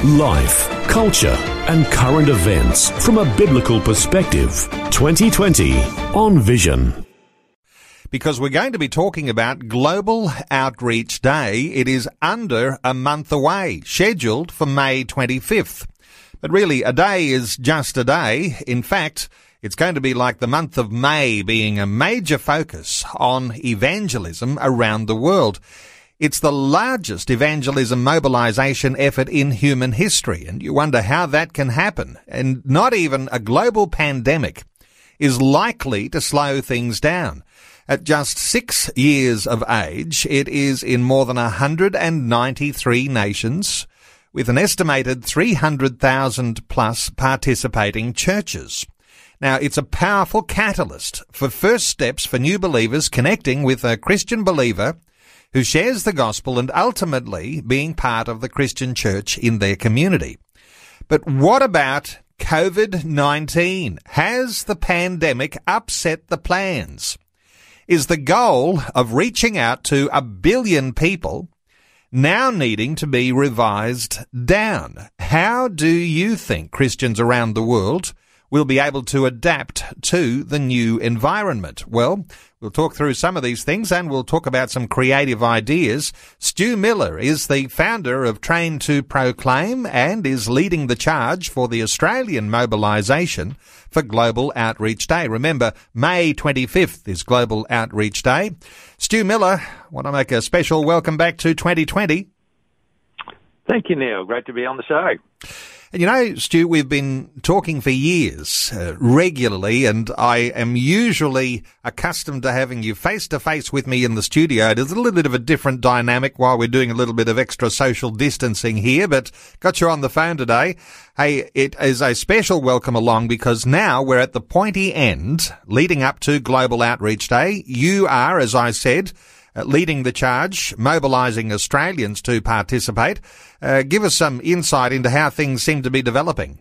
Life, culture, and current events from a biblical perspective. 2020 on Vision. Because we're going to be talking about Global Outreach Day. It is under a month away, scheduled for May 25th. But really, a day is just a day. In fact, it's going to be like the month of May being a major focus on evangelism around the world. It's the largest evangelism mobilization effort in human history, and you wonder how that can happen. And not even a global pandemic is likely to slow things down. At just six years of age, it is in more than 193 nations, with an estimated 300,000 plus participating churches. Now, it's a powerful catalyst for first steps for new believers connecting with a Christian believer who shares the gospel and ultimately being part of the Christian church in their community. But what about COVID-19? Has the pandemic upset the plans? Is the goal of reaching out to a billion people now needing to be revised down? How do you think Christians around the world will be able to adapt to the new environment? Well, we'll talk through some of these things and we'll talk about some creative ideas. Stu Miller is the founder of Train to Proclaim and is leading the charge for the Australian mobilisation for Global Outreach Day. Remember, May 25th is Global Outreach Day. Stu Miller, want to make a special welcome back to 2020. Thank you, Neil. Great to be on the show. And you know, Stu, we've been talking for years uh, regularly, and I am usually accustomed to having you face to face with me in the studio. It is a little bit of a different dynamic while we're doing a little bit of extra social distancing here, but got you on the phone today. Hey, it is a special welcome along because now we're at the pointy end leading up to Global Outreach Day. You are, as I said, leading the charge, mobilising Australians to participate. Uh, give us some insight into how things seem to be developing.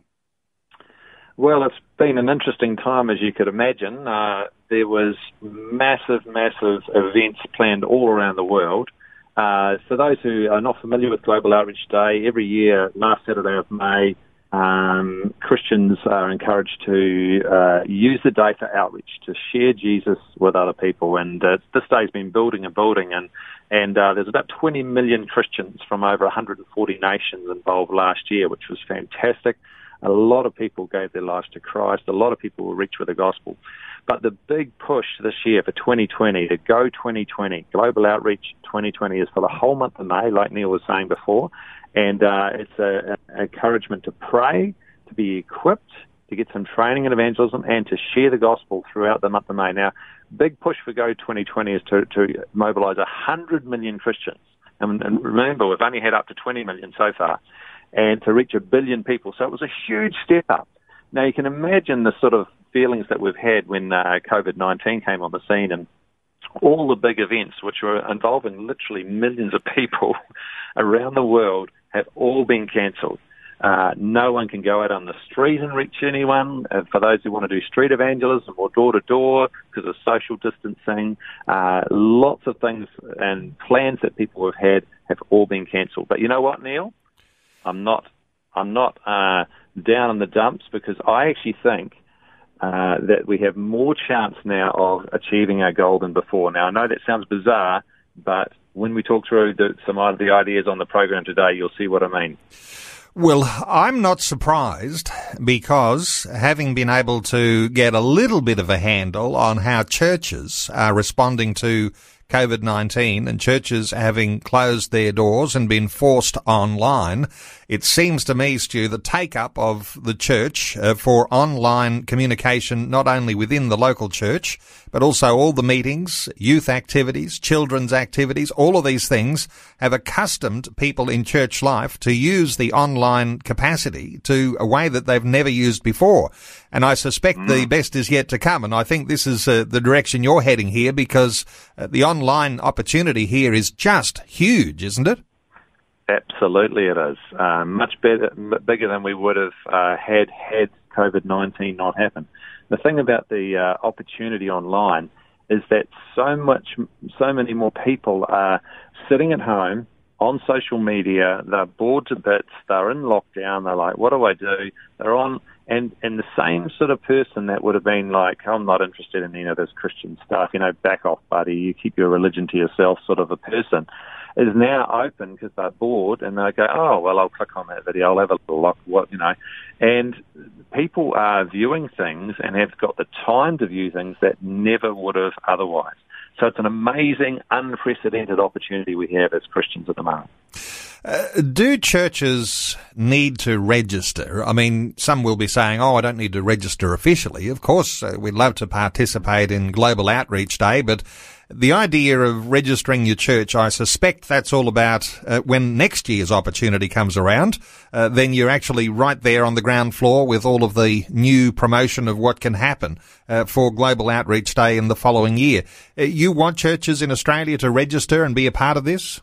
Well, it's been an interesting time, as you could imagine. Uh, there was massive, massive events planned all around the world. Uh, for those who are not familiar with Global Outreach Day, every year, last Saturday of May, um, Christians are encouraged to uh, use the day for outreach, to share Jesus with other people. And uh, this day has been building and building, and and uh, there's about 20 million Christians from over 140 nations involved last year, which was fantastic. A lot of people gave their lives to Christ. A lot of people were reached with the gospel. But the big push this year for 2020, to go 2020, Global Outreach 2020 is for the whole month of May, like Neil was saying before. And uh, it's an encouragement to pray, to be equipped, to get some training in evangelism, and to share the gospel throughout the month of May. Now, big push for Go 2020 is to, to mobilize 100 million Christians. And, and remember, we've only had up to 20 million so far, and to reach a billion people. So it was a huge step up. Now, you can imagine the sort of feelings that we've had when uh, COVID 19 came on the scene and all the big events, which were involving literally millions of people around the world, have all been cancelled. Uh, no one can go out on the street and reach anyone. Uh, for those who want to do street evangelism or door to door because of social distancing, uh, lots of things and plans that people have had have all been cancelled. But you know what, Neil? I'm not. I'm not uh, down in the dumps because I actually think uh, that we have more chance now of achieving our goal than before. Now I know that sounds bizarre, but when we talk through the, some of the ideas on the program today, you'll see what I mean. Well, I'm not surprised because having been able to get a little bit of a handle on how churches are responding to COVID-19 and churches having closed their doors and been forced online, it seems to me, Stu, the take up of the church uh, for online communication, not only within the local church, but also all the meetings, youth activities, children's activities, all of these things have accustomed people in church life to use the online capacity to a way that they've never used before. And I suspect mm. the best is yet to come. And I think this is uh, the direction you're heading here because uh, the online opportunity here is just huge, isn't it? Absolutely, it is. Uh, much better, bigger than we would have uh, had had COVID 19 not happened. The thing about the uh, opportunity online is that so much, so many more people are sitting at home on social media. They're bored to bits. They're in lockdown. They're like, "What do I do?" They're on, and and the same sort of person that would have been like, "I'm not interested in any of this Christian stuff," you know, back off, buddy. You keep your religion to yourself, sort of a person is now open because they're bored and they go, oh, well, I'll click on that video, I'll have a little look, what, you know. And people are viewing things and have got the time to view things that never would have otherwise. So it's an amazing, unprecedented opportunity we have as Christians at the moment. Uh, do churches need to register? I mean, some will be saying, oh, I don't need to register officially. Of course, uh, we'd love to participate in Global Outreach Day, but the idea of registering your church, I suspect that's all about uh, when next year's opportunity comes around. Uh, then you're actually right there on the ground floor with all of the new promotion of what can happen uh, for Global Outreach Day in the following year. Uh, you want churches in Australia to register and be a part of this?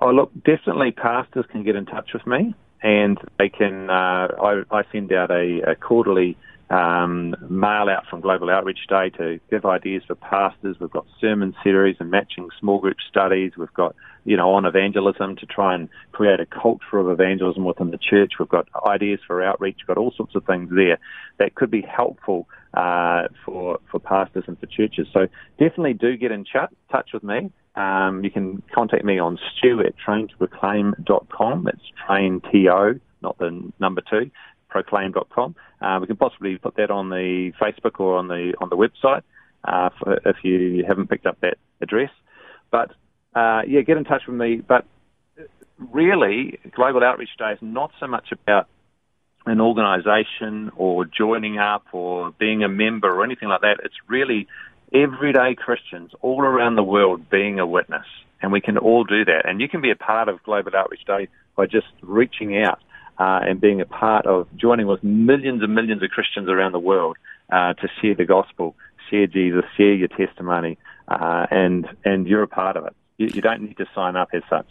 Oh, look, definitely pastors can get in touch with me and they can, uh, I, I, send out a, a quarterly um, mail out from Global Outreach Day to give ideas for pastors. We've got sermon series and matching small group studies. We've got, you know, on evangelism to try and create a culture of evangelism within the church. We've got ideas for outreach. We've got all sorts of things there that could be helpful uh, for for pastors and for churches. So definitely do get in ch- touch with me. Um, you can contact me on stu at traintoproclaim.com. It's train T-O, not the number two, proclaim.com. Uh, we can possibly put that on the Facebook or on the on the website uh, for, if you haven't picked up that address. But uh, yeah, get in touch with me. But really, Global Outreach Day is not so much about an organisation or joining up or being a member or anything like that. It's really everyday Christians all around the world being a witness. And we can all do that. And you can be a part of Global Outreach Day by just reaching out uh, and being a part of joining with millions and millions of Christians around the world uh, to share the gospel, share Jesus, share your testimony, uh, and and you're a part of it. You, you don't need to sign up as such.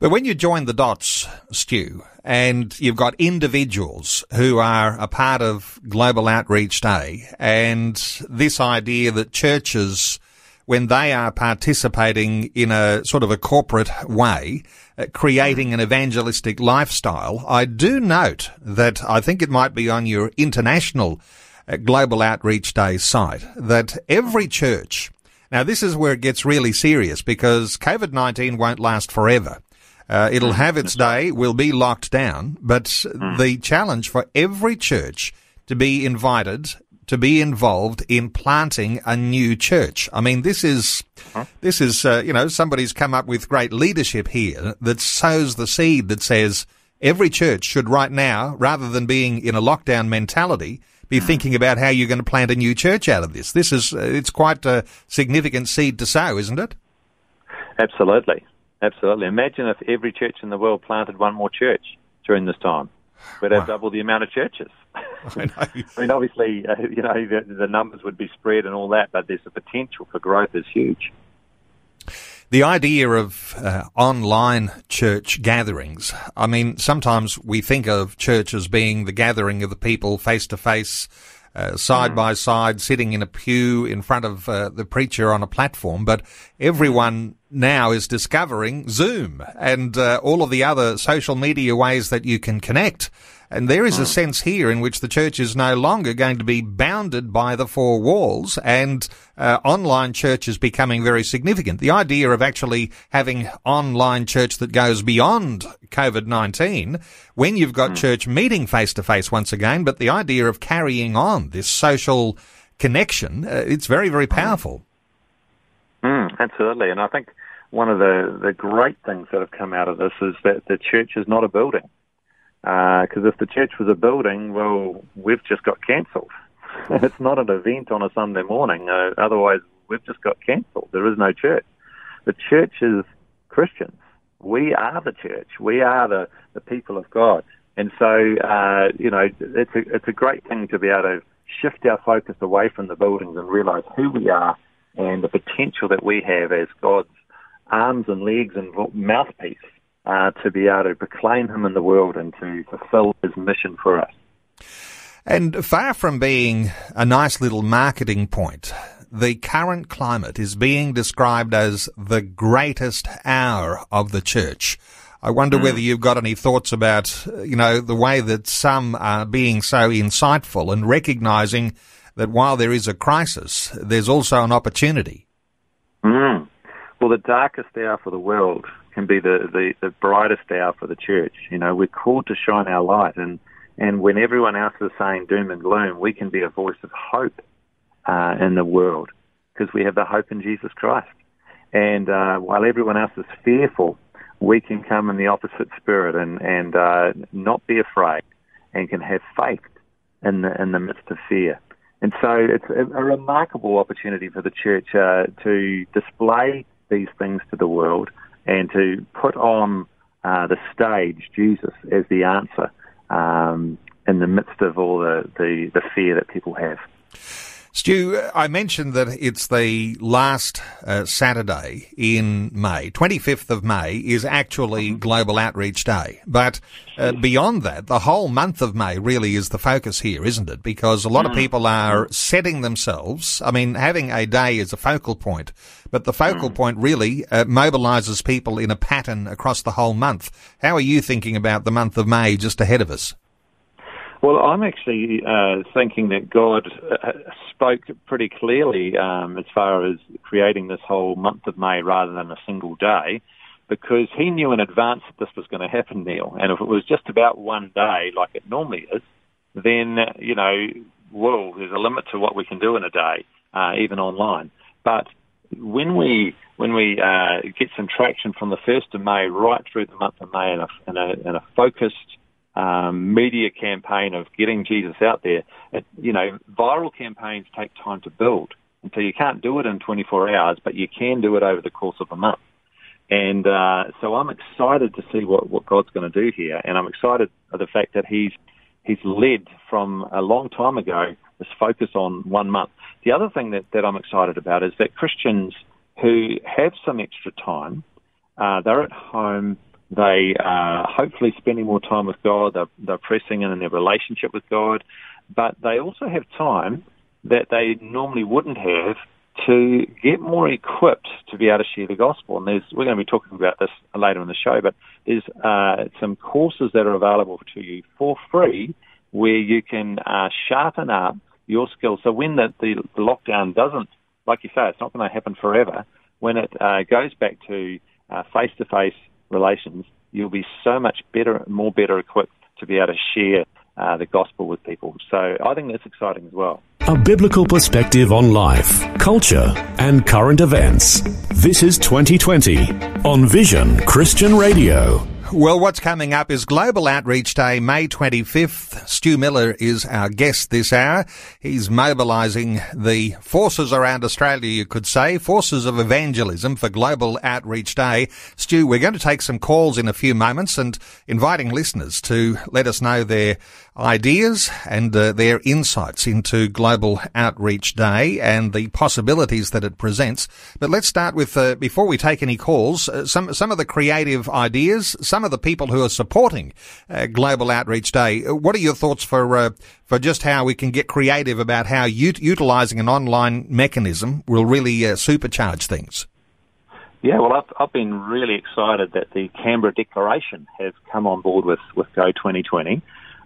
But when you join the dots, Stu, and you've got individuals who are a part of Global Outreach Day, and this idea that churches, when they are participating in a sort of a corporate way, uh, creating an evangelistic lifestyle, I do note that I think it might be on your international uh, Global Outreach Day site that every church, now this is where it gets really serious because COVID-19 won't last forever. Uh, it'll have its day, we'll be locked down, but hmm. the challenge for every church to be invited to be involved in planting a new church. I mean, this is, huh? this is, uh, you know, somebody's come up with great leadership here that sows the seed that says every church should right now, rather than being in a lockdown mentality, be hmm. thinking about how you're going to plant a new church out of this. This is, uh, it's quite a significant seed to sow, isn't it? Absolutely. Absolutely. Imagine if every church in the world planted one more church during this time. We'd have wow. double the amount of churches. I, I mean, obviously, uh, you know, the, the, numbers would be spread and all that, but there's the potential for growth is huge. The idea of uh, online church gatherings. I mean, sometimes we think of church as being the gathering of the people face to face, side mm. by side, sitting in a pew in front of uh, the preacher on a platform. But everyone now is discovering Zoom and uh, all of the other social media ways that you can connect. And there is a hmm. sense here in which the church is no longer going to be bounded by the four walls and uh, online church is becoming very significant. The idea of actually having online church that goes beyond COVID-19 when you've got mm. church meeting face to face once again, but the idea of carrying on this social connection, uh, it's very, very hmm. powerful. Mm, absolutely. And I think one of the, the great things that have come out of this is that the church is not a building. Because uh, if the church was a building, well, we've just got cancelled. it's not an event on a Sunday morning. Uh, otherwise, we've just got cancelled. There is no church. The church is Christians. We are the church. We are the, the people of God. And so, uh, you know, it's a, it's a great thing to be able to shift our focus away from the buildings and realize who we are and the potential that we have as God's arms and legs and mouthpiece uh, to be able to proclaim Him in the world and to fulfill His mission for us. And far from being a nice little marketing point, the current climate is being described as the greatest hour of the church. I wonder mm. whether you've got any thoughts about, you know, the way that some are being so insightful and recognizing that while there is a crisis, there's also an opportunity. Mm. Well, the darkest hour for the world can be the, the, the brightest hour for the church. You know, we're called to shine our light, and, and when everyone else is saying doom and gloom, we can be a voice of hope uh, in the world because we have the hope in Jesus Christ. And uh, while everyone else is fearful, we can come in the opposite spirit and, and uh, not be afraid and can have faith in the, in the midst of fear. And so it's a, remarkable opportunity for the church uh, to display these things to the world and to put on uh, the stage Jesus as the answer um, in the midst of all the, the, the fear that people have. Stu, I mentioned that it's the last uh, Saturday in May. 25th of May is actually mm-hmm. Global Outreach Day. But uh, beyond that, the whole month of May really is the focus here, isn't it? Because a lot of mm. people are setting themselves, I mean, having a day is a focal point, but the focal point really uh, mobilizes people in a pattern across the whole month. How are you thinking about the month of May just ahead of us? Well, I'm actually uh, thinking that God uh, spoke pretty clearly um, as far as creating this whole month of May rather than a single day, because He knew in advance that this was going to happen, Neil. And if it was just about one day, like it normally is, then you know, well, there's a limit to what we can do in a day, uh, even online. But when we when we uh, get some traction from the first of May right through the month of May in a, in a, in a focused um, media campaign of getting Jesus out there. It, you know, viral campaigns take time to build, and so you can't do it in 24 hours, but you can do it over the course of a month. And uh, so I'm excited to see what, what God's going to do here, and I'm excited at the fact that He's He's led from a long time ago this focus on one month. The other thing that, that I'm excited about is that Christians who have some extra time, uh, they're at home they are hopefully spending more time with God. They're, they're pressing in in their relationship with God, but they also have time that they normally wouldn't have to get more equipped to be able to share the gospel. And there's, we're going to be talking about this later in the show, but there's uh, some courses that are available to you for free where you can uh, sharpen up your skills. So when the, the, lockdown doesn't, like you say, it's not going to happen forever. When it uh, goes back to face to face relations, you'll be so much better, more better equipped to be able to share uh, the gospel with people. So I think that's exciting as well. A biblical perspective on life, culture, and current events. This is 2020 on Vision Christian Radio. Well, what's coming up is Global Outreach Day, May 25th. Stu Miller is our guest this hour. He's mobilising the forces around Australia, you could say, forces of evangelism for Global Outreach Day. Stu, we're going to take some calls in a few moments and inviting listeners to let us know their ideas and uh, their insights into Global Outreach Day and the possibilities that it presents. But let's start with, uh, before we take any calls, uh, some, some of the creative ideas, some of the people who are supporting uh, Global Outreach Day. Uh, what are your thoughts for, uh, for just how we can get creative about how ut- utilizing an online mechanism will really supercharge things? Yeah, well, I've, I've been really excited that the Canberra Declaration has come on board with, with Go 2020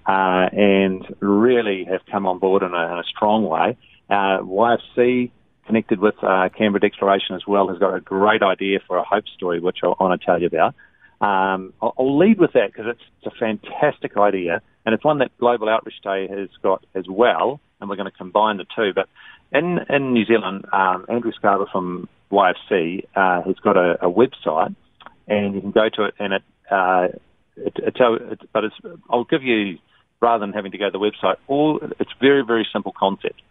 uh, and really have come on board in a, in a strong way. Uh, YFC, connected with uh, Canberra Declaration as well, has got a great idea for a hope story, which I want to tell you about. Um, I'll, I'll lead with that because it's, it's a fantastic idea, and it's one that Global Outreach Day has got as well, and we're going to combine the two. But in, in New Zealand, um, Andrew Scarver from YFC uh, has got a, a, website, and you can go to it, and it, uh, it, it, it but it's, I'll give you rather than having to go to the website. All it's very very simple concept.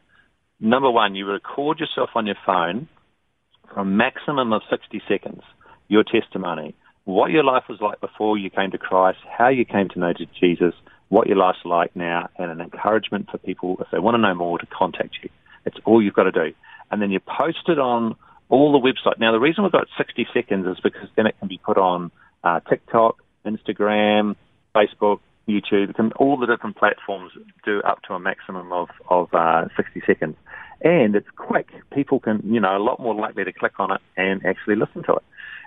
Number one, you record yourself on your phone for a maximum of 60 seconds, your testimony, what your life was like before you came to Christ, how you came to know Jesus, what your life's like now, and an encouragement for people, if they want to know more, to contact you. It's all you've got to do. And then you post it on all the website. Now, the reason we've got 60 seconds is because then it can be put on uh, TikTok, Instagram, Facebook, YouTube, all the different platforms do up to a maximum of, of uh, 60 seconds. And it's quick. People can, you know, a lot more likely to click on it and actually listen to it.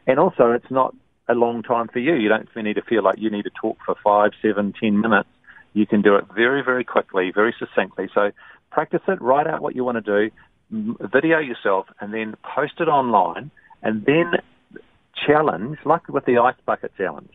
And also, it's not a long time for you. You don't need to feel like you need to talk for five, seven, ten minutes. You can do it very, very quickly, very succinctly. So practice it, write out what you want to do, video yourself, and then post it online, and then challenge, like with the ice bucket challenge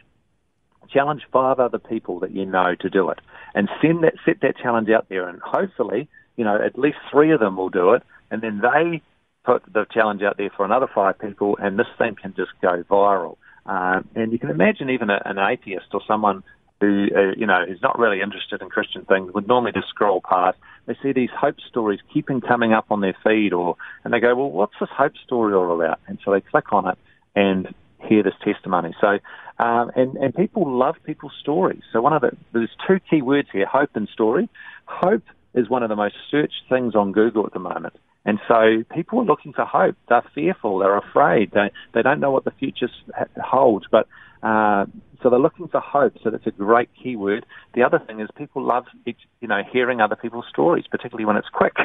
challenge five other people that you know to do it, and send that set that challenge out there, and hopefully, you know, at least three of them will do it, and then they put the challenge out there for another five people, and this thing can just go viral. Uh, and you can imagine even a, an atheist or someone who, uh, you know, is not really interested in Christian things would normally just scroll past. They see these hope stories keeping coming up on their feed, or and they go, well, what's this hope story all about? And so they click on it, and hear this testimony. So, um, and, and people love people's stories. So one of the, there's two key words here, hope and story. Hope is one of the most searched things on Google at the moment. And so people are looking for hope. They're fearful. They're afraid. They, they don't know what the future holds. But uh, so they're looking for hope. So that's a great keyword. The other thing is people love, you know, hearing other people's stories, particularly when it's quick.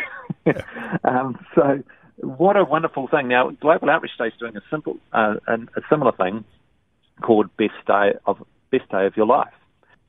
um, so what a wonderful thing. Now, Global Outreach Day is doing a simple, uh, a similar thing called Best Day of Best Day of Your Life,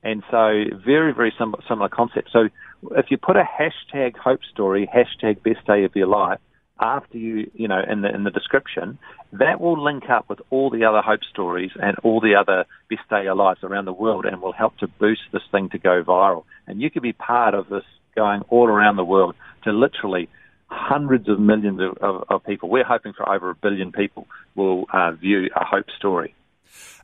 and so very, very similar, similar concept. So, if you put a hashtag Hope Story, hashtag Best Day of Your Life after you, you know, in the in the description, that will link up with all the other hope stories and all the other best day of your lives around the world, and will help to boost this thing to go viral. And you could be part of this going all around the world to literally hundreds of millions of, of, of, people. We're hoping for over a billion people will uh, view a hope story.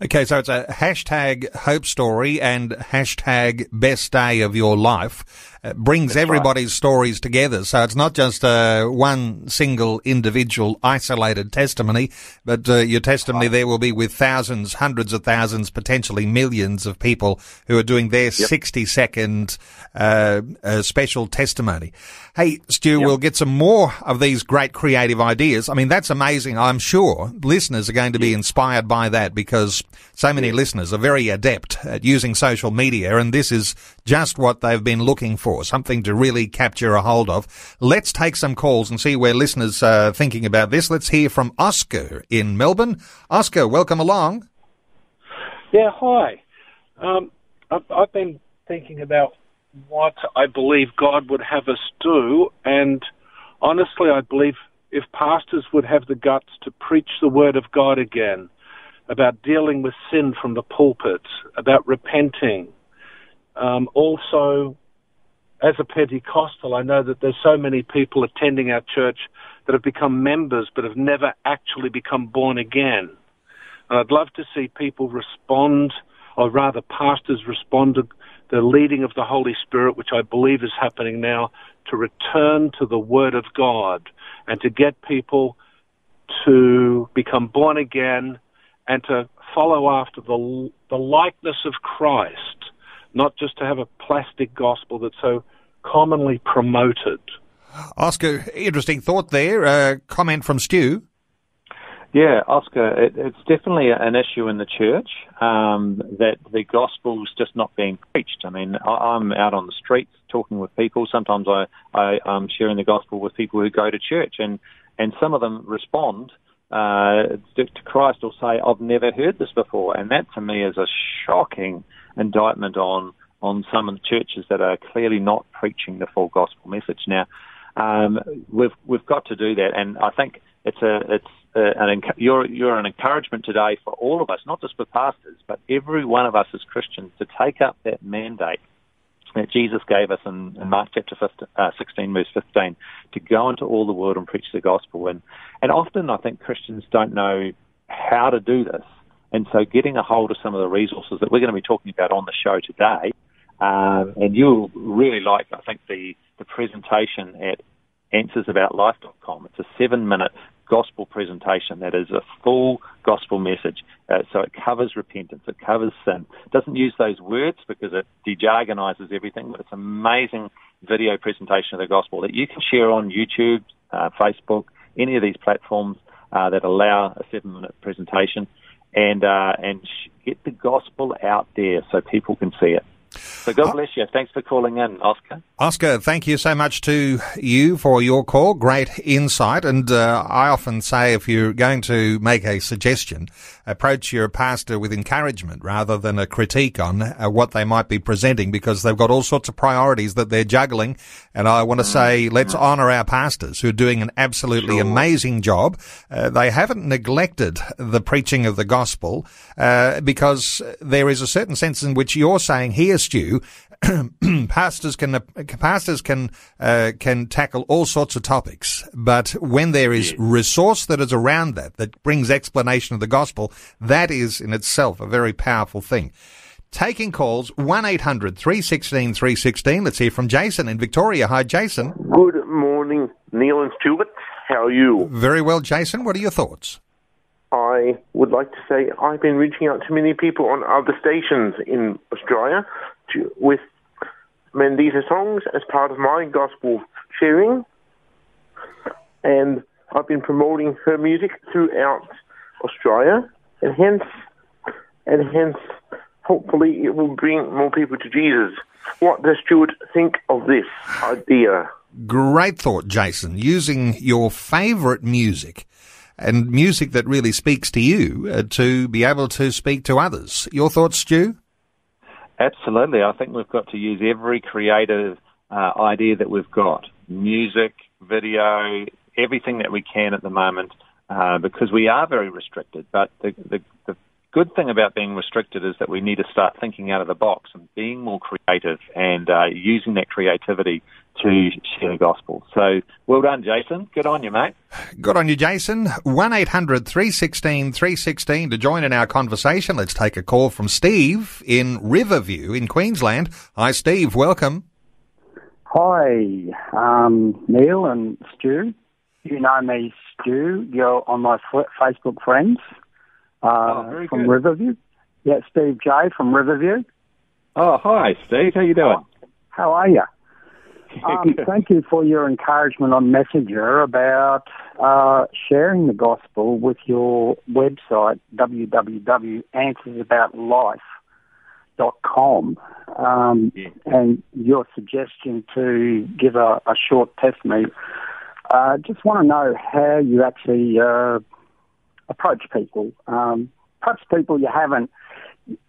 Okay, so it's a hashtag hope story and hashtag best day of your life. It brings That's everybody's right. stories together. So it's not just uh, one single individual isolated testimony, but uh, your testimony right. there will be with thousands, hundreds of thousands, potentially millions of people who are doing their yep. 60 second uh, uh, special testimony. Hey, Stu, yep. we'll get some more of these great creative ideas. I mean, that's amazing. I'm sure listeners are going to be inspired by that because so many listeners are very adept at using social media and this is just what they've been looking for, something to really capture a hold of. Let's take some calls and see where listeners are thinking about this. Let's hear from Oscar in Melbourne. Oscar, welcome along. Yeah, hi. Um, I've, I've been thinking about what I believe God would have us do, and honestly, I believe if pastors would have the guts to preach the word of God again, about dealing with sin from the pulpit, about repenting, um, also, as a Pentecostal, I know that there's so many people attending our church that have become members but have never actually become born again. And I'd love to see people respond, or rather, pastors respond to the leading of the Holy Spirit, which I believe is happening now, to return to the Word of God and to get people to become born again and to follow after the, the likeness of Christ not just to have a plastic gospel that's so commonly promoted. Oscar, interesting thought there. Uh, comment from Stu. Yeah, Oscar, it, it's definitely an issue in the church um, that the gospel's just not being preached. I mean, I, am out on the streets talking with people. Sometimes I, I, am sharing the gospel with people who go to church, and, and some of them respond uh, to, Christ or say, I've never heard this before. And that to me is a shocking indictment on on some of the churches that are clearly not preaching the full gospel message. Now, um, we've we've got to do that, and I think it's a it's an you're you're an encouragement today for all of us, not just for pastors, but every one of us as Christians to take up that mandate that Jesus gave us in, in Mark chapter 15, uh, 16, verse 15, to go into all the world and preach the gospel. And, and often I think Christians don't know how to do this. And so getting a hold of some of the resources that we're going to be talking about on the show today, um, and you'll really like, I think, the, the presentation at answersaboutlife.com. It's a seven minute gospel presentation that is a full gospel message. Uh, so it covers repentance, it covers sin. It doesn't use those words because it dejargonizes everything, but it's an amazing video presentation of the gospel that you can share on YouTube, uh, Facebook, any of these platforms uh, that allow a seven minute presentation and, uh, and get the gospel out there so people can see it. So God bless you. Thanks for calling in, Oscar. Oscar, thank you so much to you for your call. Great insight. And uh, I often say if you're going to make a suggestion, approach your pastor with encouragement rather than a critique on uh, what they might be presenting because they've got all sorts of priorities that they're juggling. And I want to mm. say let's honour our pastors who are doing an absolutely sure. amazing job. Uh, they haven't neglected the preaching of the gospel uh, because there is a certain sense in which you're saying here Stu, pastors can pastors can uh, can tackle all sorts of topics, but when there is resource that is around that that brings explanation of the gospel, that is in itself a very powerful thing. Taking calls one 316 316 Let's hear from Jason in Victoria. Hi, Jason. Good morning, Neil and Stuart. How are you? Very well, Jason. What are your thoughts? I would like to say I've been reaching out to many people on other stations in Australia with Mandisa songs as part of my gospel sharing, and I've been promoting her music throughout Australia, and hence, and hence, hopefully, it will bring more people to Jesus. What does Stuart think of this idea? Great thought, Jason. Using your favourite music and music that really speaks to you uh, to be able to speak to others. Your thoughts, Stu? Absolutely. I think we've got to use every creative uh, idea that we've got music, video, everything that we can at the moment uh, because we are very restricted. But the, the, the good thing about being restricted is that we need to start thinking out of the box and being more creative and uh, using that creativity to share the gospel. So well done, Jason. Good on you, mate. Good on you, Jason. 1 800 316 316 to join in our conversation. Let's take a call from Steve in Riverview in Queensland. Hi, Steve. Welcome. Hi, um, Neil and Stu. You know me, Stu. You're on my Facebook friends uh, oh, from good. Riverview. Yeah, Steve J from Riverview. Oh, hi, Steve. How you doing? How are you? Um, thank you for your encouragement on Messenger about uh, sharing the gospel with your website, www.answersaboutlife.com, um, yeah. and your suggestion to give a, a short testimony. I uh, just want to know how you actually uh, approach people. Um, perhaps people you haven't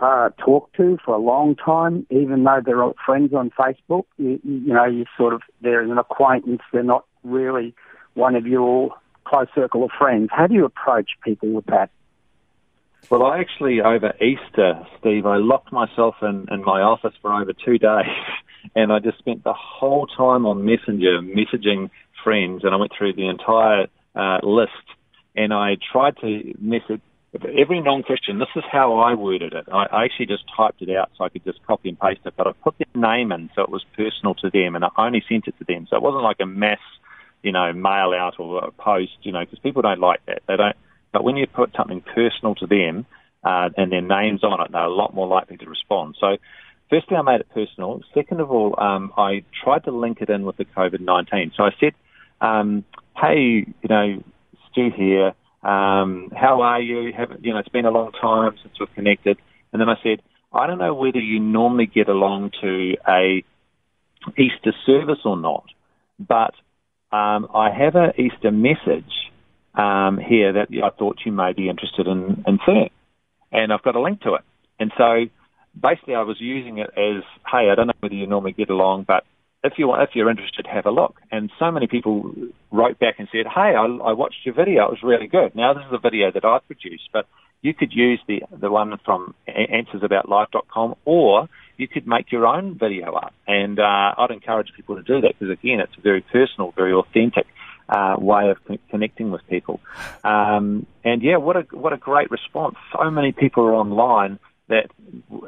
uh, talk to for a long time, even though they're friends on Facebook. You, you know, you sort of they're an acquaintance. They're not really one of your close circle of friends. How do you approach people with that? Well, I actually over Easter, Steve, I locked myself in, in my office for over two days, and I just spent the whole time on Messenger messaging friends, and I went through the entire uh, list, and I tried to message every non-Christian, this is how I worded it. I, I actually just typed it out so I could just copy and paste it, but I put their name in so it was personal to them, and I only sent it to them. So it wasn't like a mass, you know, mail out or a post, you know, because people don't like that. They don't. But when you put something personal to them uh, and their names on it, they're a lot more likely to respond. So. Firstly, I made it personal. Second of all, um, I tried to link it in with the COVID 19. So I said, um, hey, you know, Stu here, um, how are you? Have, you know, it's been a long time since we've connected. And then I said, I don't know whether you normally get along to a Easter service or not, but um, I have an Easter message um, here that I thought you may be interested in, in seeing. And I've got a link to it. And so basically I was using it as, hey, I don't know whether you normally get along, but if you if you're interested, have a look. And so many people wrote back and said, "Hey, I, I watched your video; it was really good." Now this is a video that I produced, but you could use the the one from AnswersAboutLife.com, or you could make your own video up. And uh, I'd encourage people to do that because, again, it's a very personal, very authentic uh, way of con- connecting with people. Um, and yeah, what a what a great response! So many people are online that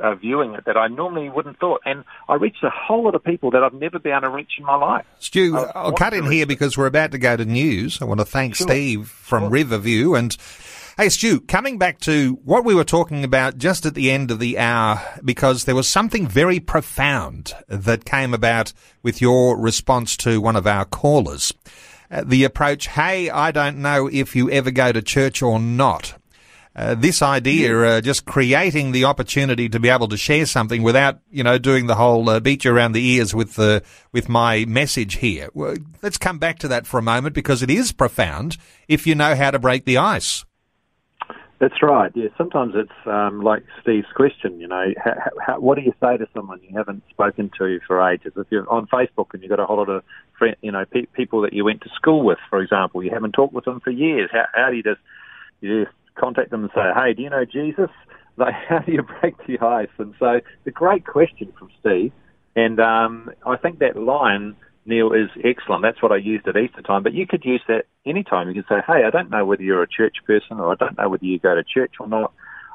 are viewing it that I normally wouldn't thought, and I reached a whole lot of people that I've never been able to reach in my life. Stu, I'll cut in here because we're about to go to news. I want to thank sure. Steve from sure. Riverview and. Hey, Stu, coming back to what we were talking about just at the end of the hour, because there was something very profound that came about with your response to one of our callers. Uh, the approach, hey, I don't know if you ever go to church or not. Uh, this idea, uh, just creating the opportunity to be able to share something without, you know, doing the whole uh, beat you around the ears with the with my message here. Well, let's come back to that for a moment because it is profound if you know how to break the ice. That's right. Yeah, sometimes it's um, like Steve's question. You know, how, how, what do you say to someone you haven't spoken to for ages? If you're on Facebook and you've got a whole lot of friend, you know, pe- people that you went to school with, for example, you haven't talked with them for years. How, how do you just you just contact them and say, "Hey, do you know Jesus?" Like, how do you break the ice? And so, a great question from Steve, and um, I think that line Neil, is excellent. That's what I used at Easter time. But you could use that anytime. You could say, hey, I don't know whether you're a church person or I don't know whether you go to church or not,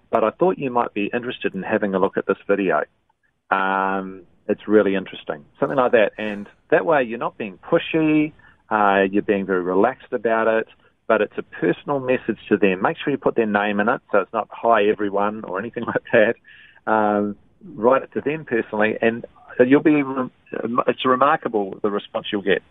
but I thought you might be interested in having a look at this video. Um, it's really interesting. Something like that. And that way you're not being pushy, uh, you're being very relaxed about it, but it's a personal message to them. Make sure you put their name in it so it's not hi everyone or anything like that. Um, write it to them personally, and you'll be. It's remarkable the response you'll get.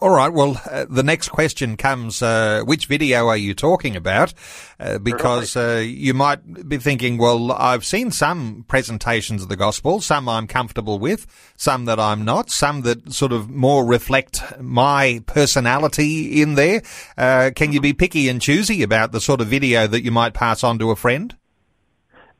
All right. Well, uh, the next question comes: uh, Which video are you talking about? Uh, because uh, you might be thinking, well, I've seen some presentations of the gospel, some I'm comfortable with, some that I'm not, some that sort of more reflect my personality in there. Uh, can you be picky and choosy about the sort of video that you might pass on to a friend?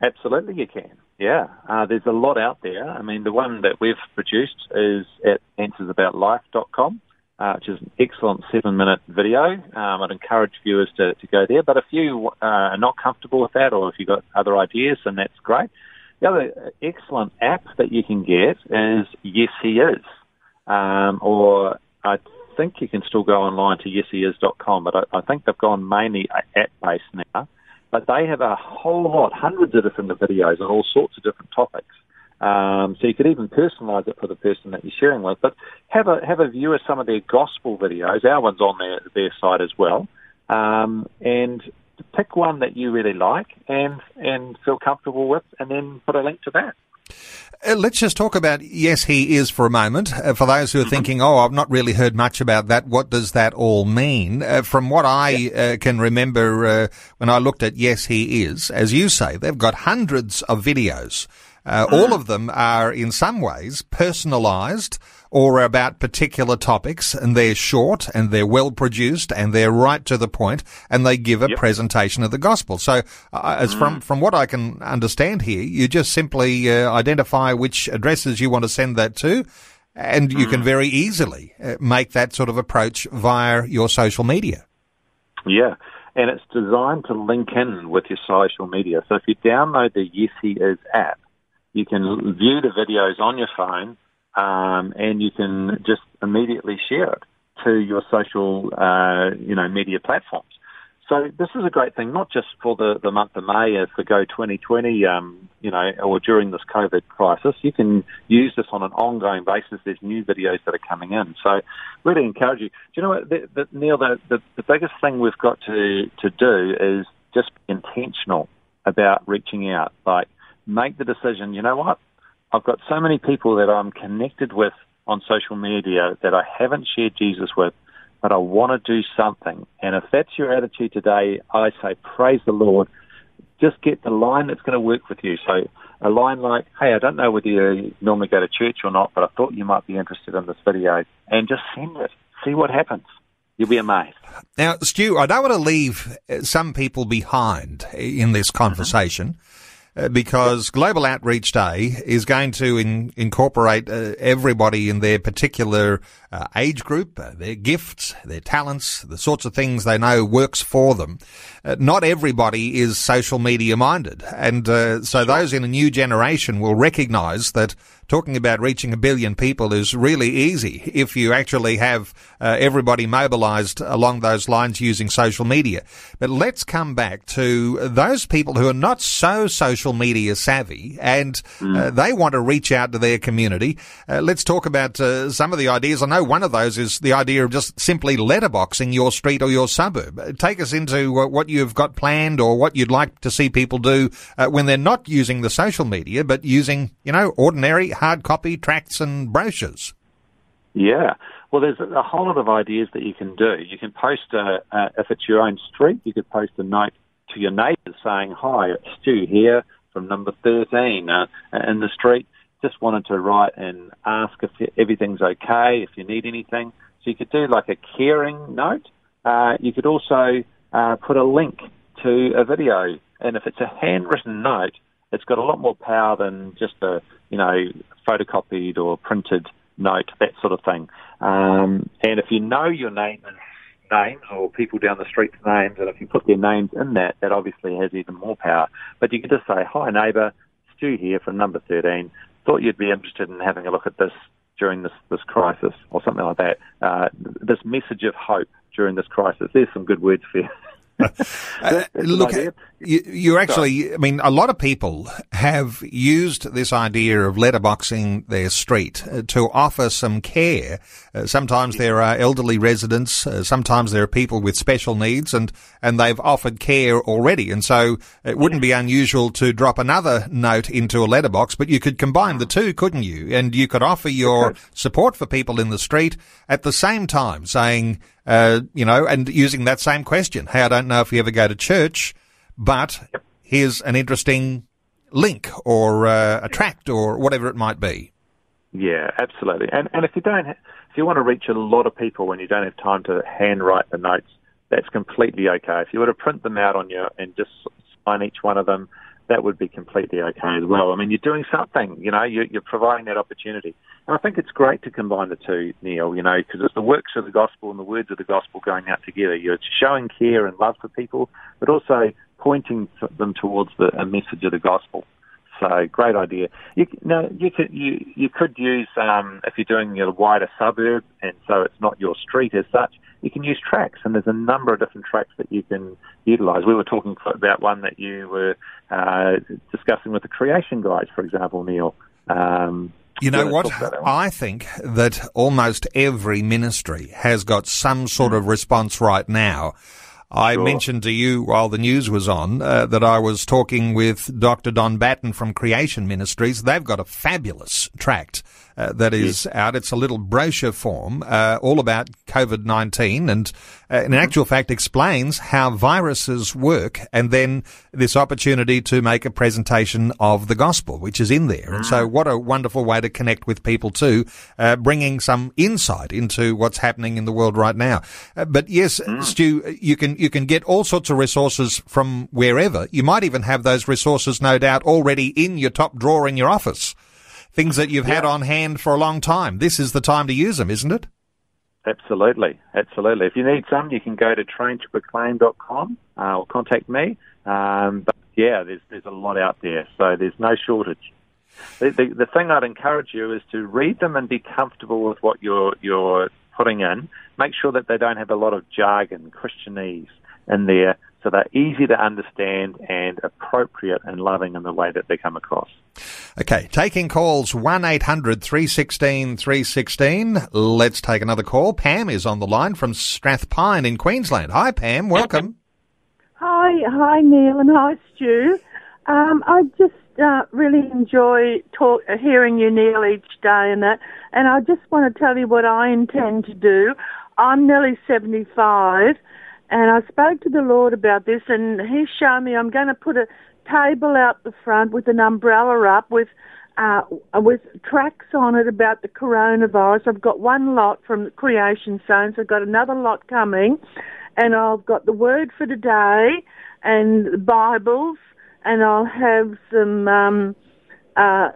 Absolutely, you can. Yeah, uh, there's a lot out there. I mean, the one that we've produced is at answersaboutlife.com, uh, which is an excellent seven-minute video. Um, I'd encourage viewers to, to go there. But if you uh, are not comfortable with that, or if you've got other ideas, then that's great. The other excellent app that you can get is Yes He Is, um, or I think you can still go online to yesheis.com, but I, I think they've gone mainly app-based now. But they have a whole lot, hundreds of different videos on all sorts of different topics. Um, so you could even personalise it for the person that you're sharing with. But have a have a view of some of their gospel videos. Our one's on their their site as well, um, and pick one that you really like and and feel comfortable with, and then put a link to that. Uh, let's just talk about yes, he is for a moment. Uh, for those who are mm-hmm. thinking, oh, I've not really heard much about that. What does that all mean? Uh, from what I uh, can remember uh, when I looked at yes, he is, as you say, they've got hundreds of videos. Uh. All of them are in some ways personalized or about particular topics and they're short and they're well produced and they're right to the point and they give a yep. presentation of the gospel. So uh, as mm. from, from what I can understand here, you just simply uh, identify which addresses you want to send that to and you mm. can very easily uh, make that sort of approach via your social media. Yeah. And it's designed to link in with your social media. So if you download the Yes He Is app, you can view the videos on your phone um, and you can just immediately share it to your social, uh, you know, media platforms. So this is a great thing, not just for the, the month of May as the Go 2020, um, you know, or during this COVID crisis. You can use this on an ongoing basis. There's new videos that are coming in. So really encourage you. Do you know what, the, the, Neil, the, the, the biggest thing we've got to, to do is just be intentional about reaching out. Like, make the decision, you know what, I've got so many people that I'm connected with on social media that I haven't shared Jesus with, but I want to do something. And if that's your attitude today, I say, praise the Lord. Just get the line that's going to work with you. So a line like, hey, I don't know whether you normally go to church or not, but I thought you might be interested in this video. And just send it. See what happens. You'll be amazed. Now, Stu, I don't want to leave some people behind in this conversation. Mm-hmm because Global Outreach Day is going to in, incorporate uh, everybody in their particular uh, age group, uh, their gifts, their talents, the sorts of things they know works for them. Uh, not everybody is social media minded. And uh, so those in a new generation will recognize that talking about reaching a billion people is really easy if you actually have uh, everybody mobilized along those lines using social media. But let's come back to those people who are not so social media savvy and uh, they want to reach out to their community. Uh, let's talk about uh, some of the ideas. I know one of those is the idea of just simply letterboxing your street or your suburb. Uh, take us into uh, what you've got planned or what you'd like to see people do when they're not using the social media, but using, you know, ordinary hard copy tracts and brochures. Yeah. Well, there's a whole lot of ideas that you can do. You can post, a, a, if it's your own street, you could post a note to your neighbours saying, Hi, it's Stu here from number 13 uh, in the street. Just wanted to write and ask if everything's okay, if you need anything. So you could do like a caring note. Uh, you could also uh, put a link to a video. And if it's a handwritten note, it's got a lot more power than just a, you know, photocopied or printed note, that sort of thing. Um, and if you know your name and names or people down the street's names, and if you put their names in that, that obviously has even more power. But you could just say, "Hi neighbour, Stu here from number 13. Thought you'd be interested in having a look at this during this this crisis, or something like that. Uh, this message of hope during this crisis. There's some good words for you." uh, look, you, you actually, I mean, a lot of people have used this idea of letterboxing their street uh, to offer some care. Uh, sometimes there are elderly residents, uh, sometimes there are people with special needs, and, and they've offered care already. And so it wouldn't be unusual to drop another note into a letterbox, but you could combine the two, couldn't you? And you could offer your support for people in the street at the same time, saying, uh, you know, and using that same question. Hey, I don't know if you ever go to church, but here's an interesting link or uh, a tract or whatever it might be. Yeah, absolutely. And and if you don't, if you want to reach a lot of people when you don't have time to handwrite the notes, that's completely okay. If you were to print them out on your and just sign each one of them, that would be completely okay as well. I mean, you're doing something, you know, you're, you're providing that opportunity. And I think it's great to combine the two, Neil, you know, because it's the works of the gospel and the words of the gospel going out together. You're showing care and love for people, but also pointing them towards the a message of the gospel. So great idea. You, now you could you you could use um, if you're doing a wider suburb, and so it's not your street as such. You can use tracks, and there's a number of different tracks that you can utilise. We were talking about one that you were uh, discussing with the creation guys, for example, Neil. Um, you know what? I think that almost every ministry has got some sort of response right now I sure. mentioned to you while the news was on uh, that I was talking with Dr. Don Batten from Creation Ministries. They've got a fabulous tract uh, that is yes. out. It's a little brochure form, uh, all about COVID-19 and uh, in mm-hmm. actual fact explains how viruses work and then this opportunity to make a presentation of the gospel, which is in there. And so mm. what a wonderful way to connect with people too, uh, bringing some insight into what's happening in the world right now. Uh, but yes, mm. Stu, you can, you can get all sorts of resources from wherever. You might even have those resources, no doubt, already in your top drawer in your office things that you've yeah. had on hand for a long time. This is the time to use them, isn't it? Absolutely, absolutely. If you need some, you can go to traintoproclaim.com uh, or contact me. Um, but yeah, there's there's a lot out there, so there's no shortage. The, the, the thing I'd encourage you is to read them and be comfortable with what you're you're putting in. Make sure that they don't have a lot of jargon, Christianese in there, so they're easy to understand and appropriate and loving in the way that they come across. Okay, taking calls 1 800 316 316. Let's take another call. Pam is on the line from Strathpine in Queensland. Hi, Pam. Welcome. Hi, hi, Neil, and hi, Stu. Um, I just uh, really enjoy talk, hearing you, Neil, each day and that. And I just want to tell you what I intend to do. I'm nearly 75 and I spoke to the Lord about this, and He showed me I'm going to put a table out the front with an umbrella up with uh, with tracks on it about the coronavirus. I've got one lot from the Creation Zones. I've got another lot coming, and I've got the Word for today and Bibles, and I'll have some um, uh,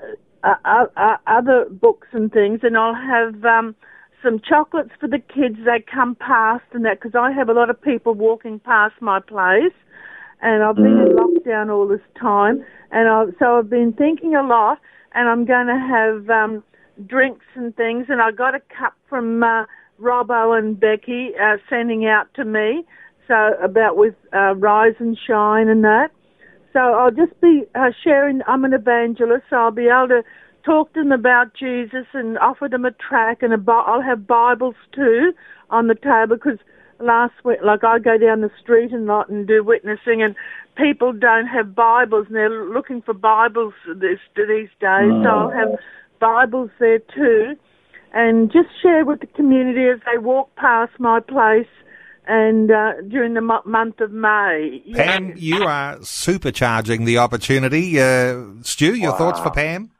uh, uh, other books and things, and I'll have um, some chocolates for the kids. They come past and that because I have a lot of people walking past my place, and I've been in lockdown all this time, and I, so I've been thinking a lot, and I'm going to have um, drinks and things, and I got a cup from uh, Robbo and Becky uh, sending out to me, so about with uh, Rise and Shine and that. So I'll just be uh, sharing. I'm an evangelist, so I'll be able to talk to them about Jesus and offer them a track and a Bi- I'll have Bibles too on the table because last week, like I go down the street and lot and do witnessing and people don't have Bibles and they're looking for Bibles this these days. So I'll have Bibles there too, and just share with the community as they walk past my place. And uh, during the mo- month of May, you know. Pam, you are supercharging the opportunity. Uh, Stu, your thoughts for Pam?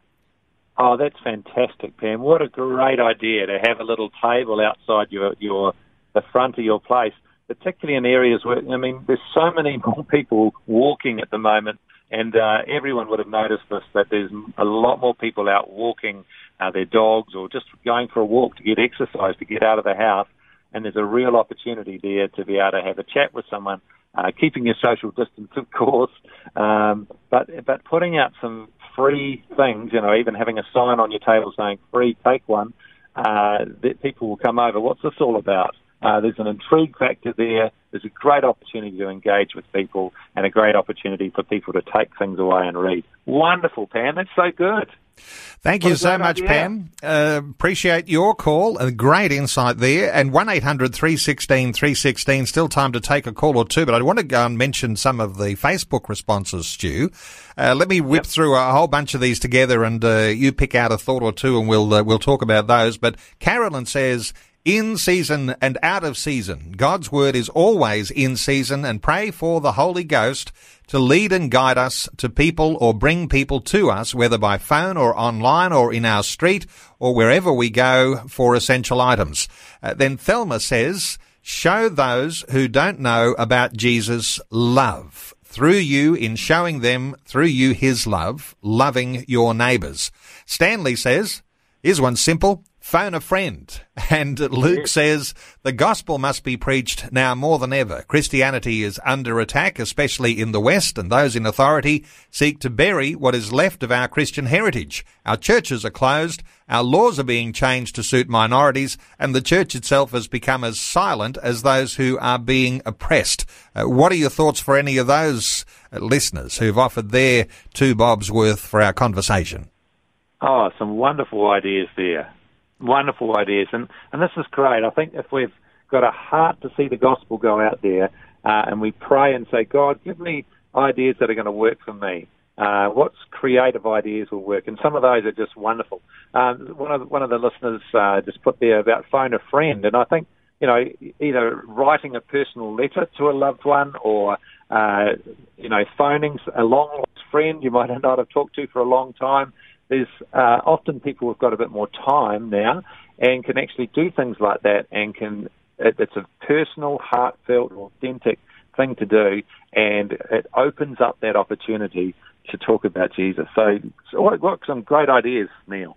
Oh, that's fantastic, Pam. What a great idea to have a little table outside your your the front of your place, particularly in areas where I mean, there's so many more people walking at the moment, and uh, everyone would have noticed this that there's a lot more people out walking uh, their dogs or just going for a walk to get exercise to get out of the house, and there's a real opportunity there to be able to have a chat with someone. Uh, keeping your social distance, of course, um, but but putting out some free things, you know, even having a sign on your table saying "free, take one," uh, that people will come over. What's this all about? Uh, there's an intrigue factor there. There's a great opportunity to engage with people and a great opportunity for people to take things away and read. Wonderful, Pam. That's so good. Thank What you so much, idea. Pam. Uh, appreciate your call. A great insight there. And 1800 316 316, still time to take a call or two, but I want to go and mention some of the Facebook responses, Stu. Uh, let me whip through a whole bunch of these together and uh, you pick out a thought or two and we'll, uh, we'll talk about those. But Carolyn says, in season and out of season. God's word is always in season and pray for the Holy Ghost to lead and guide us to people or bring people to us, whether by phone or online or in our street or wherever we go for essential items. Uh, then Thelma says, show those who don't know about Jesus love through you in showing them through you his love, loving your neighbours. Stanley says, Here's one simple. Phone a friend. And Luke says, the gospel must be preached now more than ever. Christianity is under attack, especially in the West, and those in authority seek to bury what is left of our Christian heritage. Our churches are closed, our laws are being changed to suit minorities, and the church itself has become as silent as those who are being oppressed. Uh, what are your thoughts for any of those uh, listeners who've offered their two bobs worth for our conversation? Oh, some wonderful ideas there. Wonderful ideas. And, and this is great. I think if we've got a heart to see the gospel go out there uh, and we pray and say, God, give me ideas that are going to work for me. Uh, what's creative ideas will work? And some of those are just wonderful. Um, one, of the, one of the listeners uh, just put there about phone a friend. And I think, you know, either writing a personal letter to a loved one or, uh, you know, phoning a long lost friend you might not have talked to for a long time there's uh, often people who've got a bit more time now and can actually do things like that and can it, it's a personal, heartfelt, authentic thing to do and it opens up that opportunity to talk about Jesus. So, so what, what some great ideas, Neil.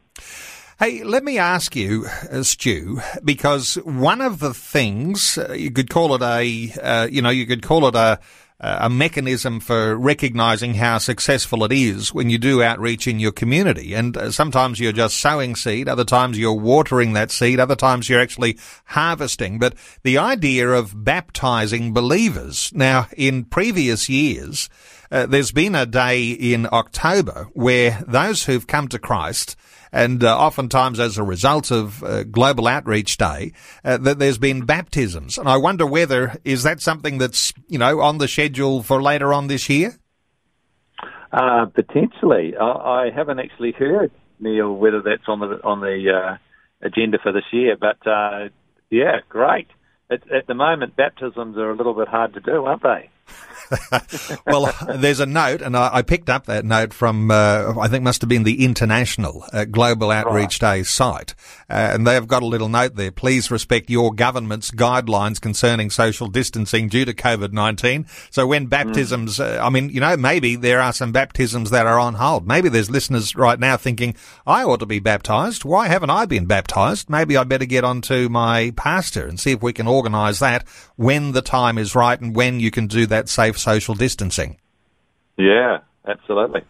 Hey, let me ask you, uh, Stu, because one of the things uh, you could call it a, uh, you know, you could call it a, a mechanism for recognizing how successful it is when you do outreach in your community. And uh, sometimes you're just sowing seed, other times you're watering that seed, other times you're actually harvesting. But the idea of baptizing believers. Now, in previous years, uh, there's been a day in October where those who've come to Christ and uh, oftentimes as a result of uh, Global Outreach Day, uh, that there's been baptisms. And I wonder whether is that something that's you know on the schedule for later on this year. Uh, potentially, I, I haven't actually heard Neil whether that's on the on the uh, agenda for this year, but uh, yeah, great. At, at the moment, baptisms are a little bit hard to do, aren't they? well, there's a note, and I, I picked up that note from, uh, I think must have been the International uh, Global Outreach right. Day site. Uh, and they've got a little note there. Please respect your government's guidelines concerning social distancing due to COVID-19. So when baptisms, mm. I mean, you know, maybe there are some baptisms that are on hold. Maybe there's listeners right now thinking, I ought to be baptized. Why haven't I been baptized? Maybe I'd better get on to my pastor and see if we can organize that when the time is right and when you can do that social distancing. Yeah, absolutely.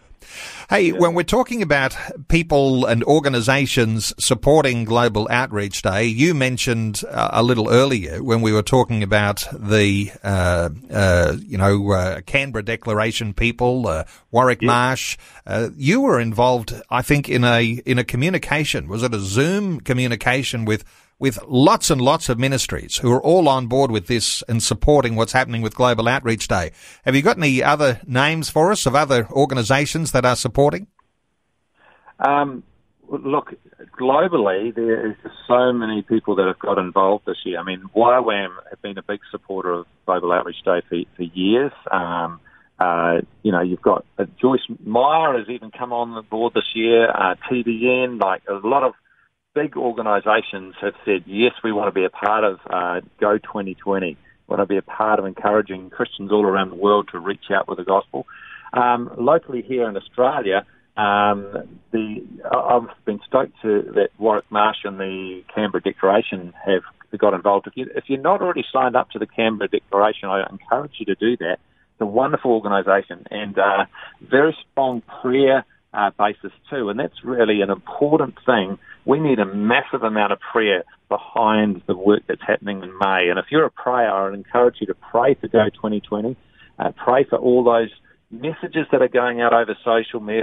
Hey, yeah. when we're talking about people and organizations supporting Global Outreach Day, you mentioned uh, a little earlier when we were talking about the, uh, uh, you know, uh, Canberra Declaration people, uh, Warwick yeah. Marsh. Uh, you were involved, I think, in a in a communication. Was it a Zoom communication with with lots and lots of ministries who are all on board with this and supporting what's happening with Global Outreach Day. Have you got any other names for us of other organisations that are supporting? Um, look, globally, there is so many people that have got involved this year. I mean, YWAM have been a big supporter of Global Outreach Day for, for years. Um, uh, you know, you've got uh, Joyce Meyer has even come on the board this year. Uh, TBN, like a lot of big organisations have said, yes, we want to be a part of uh, Go 2020. We want to be a part of encouraging Christians all around the world to reach out with the gospel. Um, locally here in Australia, um, the I've been stoked to that Warwick Marsh and the Canberra Declaration have got involved. If, you, if you're not already signed up to the Canberra Declaration, I encourage you to do that. It's a wonderful organisation and uh, very strong prayer uh, basis too, and that's really an important thing we need a massive amount of prayer behind the work that's happening in May. And if you're a prayer, I would encourage you to pray for Go 2020. Uh, pray for all those messages that are going out over social me-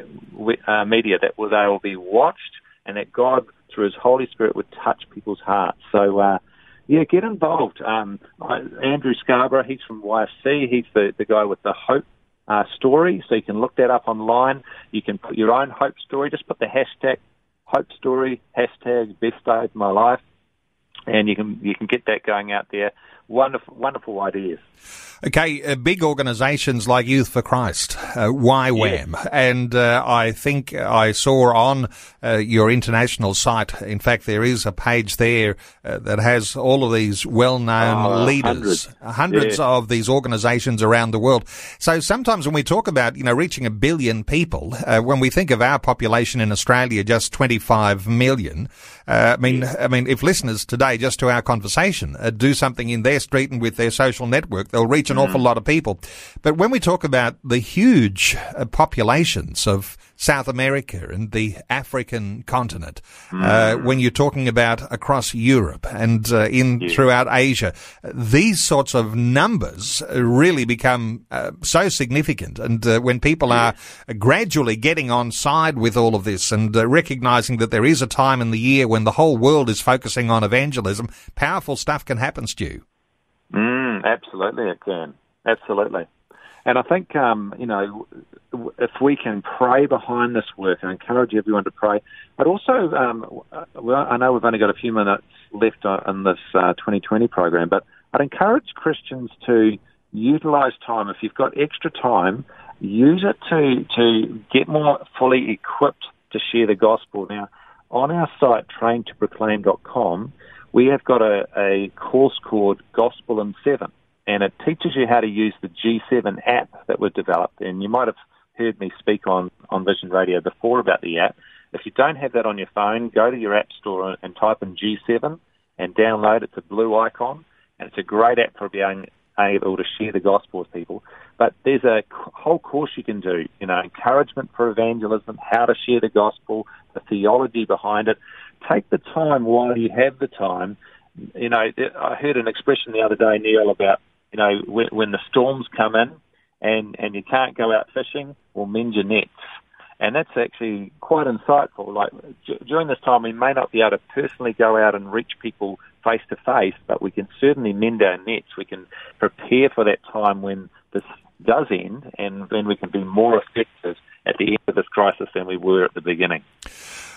uh, media that will, they will be watched and that God, through His Holy Spirit, would touch people's hearts. So, uh, yeah, get involved. Um, Andrew Scarborough, he's from YFC. He's the, the guy with the Hope uh, story. So you can look that up online. You can put your own Hope story. Just put the hashtag Hope Story, hashtag Best Day of My Life, and you can you can get that going out there. Wonderful, wonderful ideas. Okay, uh, big organisations like Youth for Christ, uh, YWAM, yeah. and uh, I think I saw on uh, your international site. In fact, there is a page there uh, that has all of these well-known oh, leaders, hundreds, hundreds yeah. of these organisations around the world. So sometimes when we talk about you know reaching a billion people, uh, when we think of our population in Australia, just 25 million. I mean, yeah. I mean, if listeners today, just to our conversation, do something in their street and with their social network, they'll reach an awful mm. lot of people. But when we talk about the huge uh, populations of South America and the African continent, uh, mm. uh, when you're talking about across Europe and uh, in yeah. throughout Asia, these sorts of numbers really become uh, so significant. And uh, when people yeah. are gradually getting on side with all of this and recognizing that there is a time in the year when the whole world is focusing on evangelism, powerful stuff can happen, Stu. Mm, absolutely, it can. Absolutely. And I think, um, you know, if we can pray behind this work and encourage everyone to pray, but also, um, well, I know we've only got a few minutes left in this uh, 2020 program, but I'd encourage Christians to utilize time. If you've got extra time, use it to, to get more fully equipped to share the gospel. Now, on our site, traintoproclaim.com, we have got a, a course called Gospel in Seven, and it teaches you how to use the G7 app that we've developed. And you might have heard me speak on, on Vision Radio before about the app. If you don't have that on your phone, go to your app store and type in G7 and download it. It's a blue icon, and it's a great app for being able to share the gospel with people. But there's a whole course you can do, you know, encouragement for evangelism, how to share the gospel, the theology behind it take the time while you have the time. You know, I heard an expression the other day, Neil, about you know when, when the storms come in and and you can't go out fishing, well, mend your nets. And that's actually quite insightful. Like d- during this time, we may not be able to personally go out and reach people face to face, but we can certainly mend our nets. We can prepare for that time when this does end, and then we can be more effective at the end of this crisis than we were at the beginning.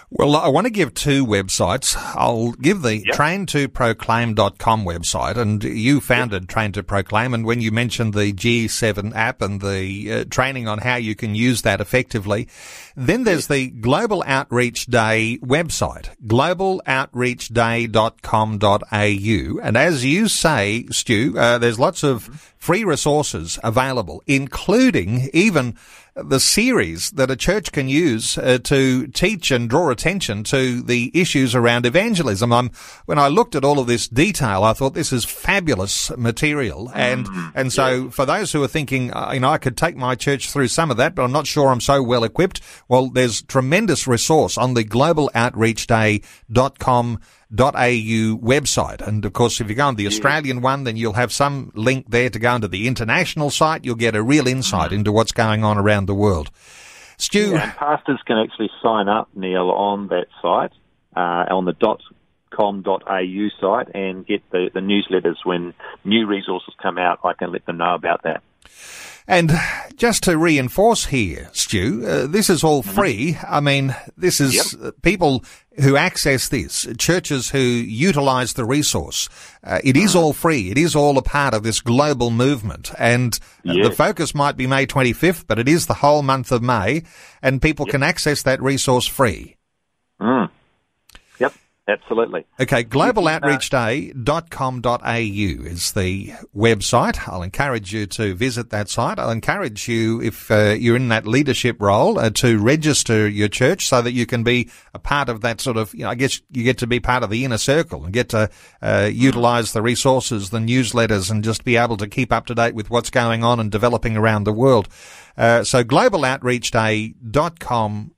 Well, I want to give two websites. I'll give the Yep. traintoproclaim.com website, and you founded Train to Proclaim, and when you mentioned the G7 app and the uh, training on how you can use that effectively, then there's the Global Outreach Day website, globaloutreachday.com.au, and as you say, Stu, uh, there's lots of free resources available, including even the series that a church can use uh, to teach and draw attention to the issues around evangelism. I'm, when I looked at all of this detail, I thought this is fabulous material. And, and so for those who are thinking, uh, you know, I could take my church through some of that, but I'm not sure I'm so well equipped. Well, there's tremendous resource on the globaloutreachday.com website. And of course, if you go on the Australian one, then you'll have some link there to go into the international site. You'll get a real insight into what's going on around the world. Stu, And pastors can actually sign up, Neil, on that site, uh, on the .com.au site, and get the, the newsletters when new resources come out. I can let them know about that. And just to reinforce here, Stu, uh, this is all free. I mean, this is uh, people who access this, churches who utilize the resource. Uh, it is all free. It is all a part of this global movement. And uh, the focus might be May 25th, but it is the whole month of May and people can access that resource free. Mm. Absolutely. Okay, globaloutreachday.com.au is the website. I'll encourage you to visit that site. I'll encourage you, if uh, you're in that leadership role, uh, to register your church so that you can be a part of that sort of, you know, I guess you get to be part of the inner circle and get to uh, utilize the resources, the newsletters, and just be able to keep up to date with what's going on and developing around the world. Uh, so globaloutreachday.com.au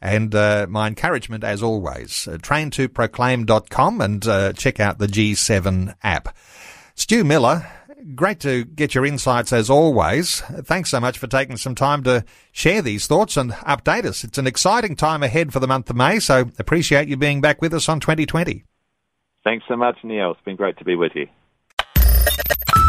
and uh, my encouragement, as always, uh, traintoproclaim.com and uh, check out the G7 app. Stu Miller, great to get your insights as always. Thanks so much for taking some time to share these thoughts and update us. It's an exciting time ahead for the month of May, so appreciate you being back with us on 2020. Thanks so much, Neil. It's been great to be with you.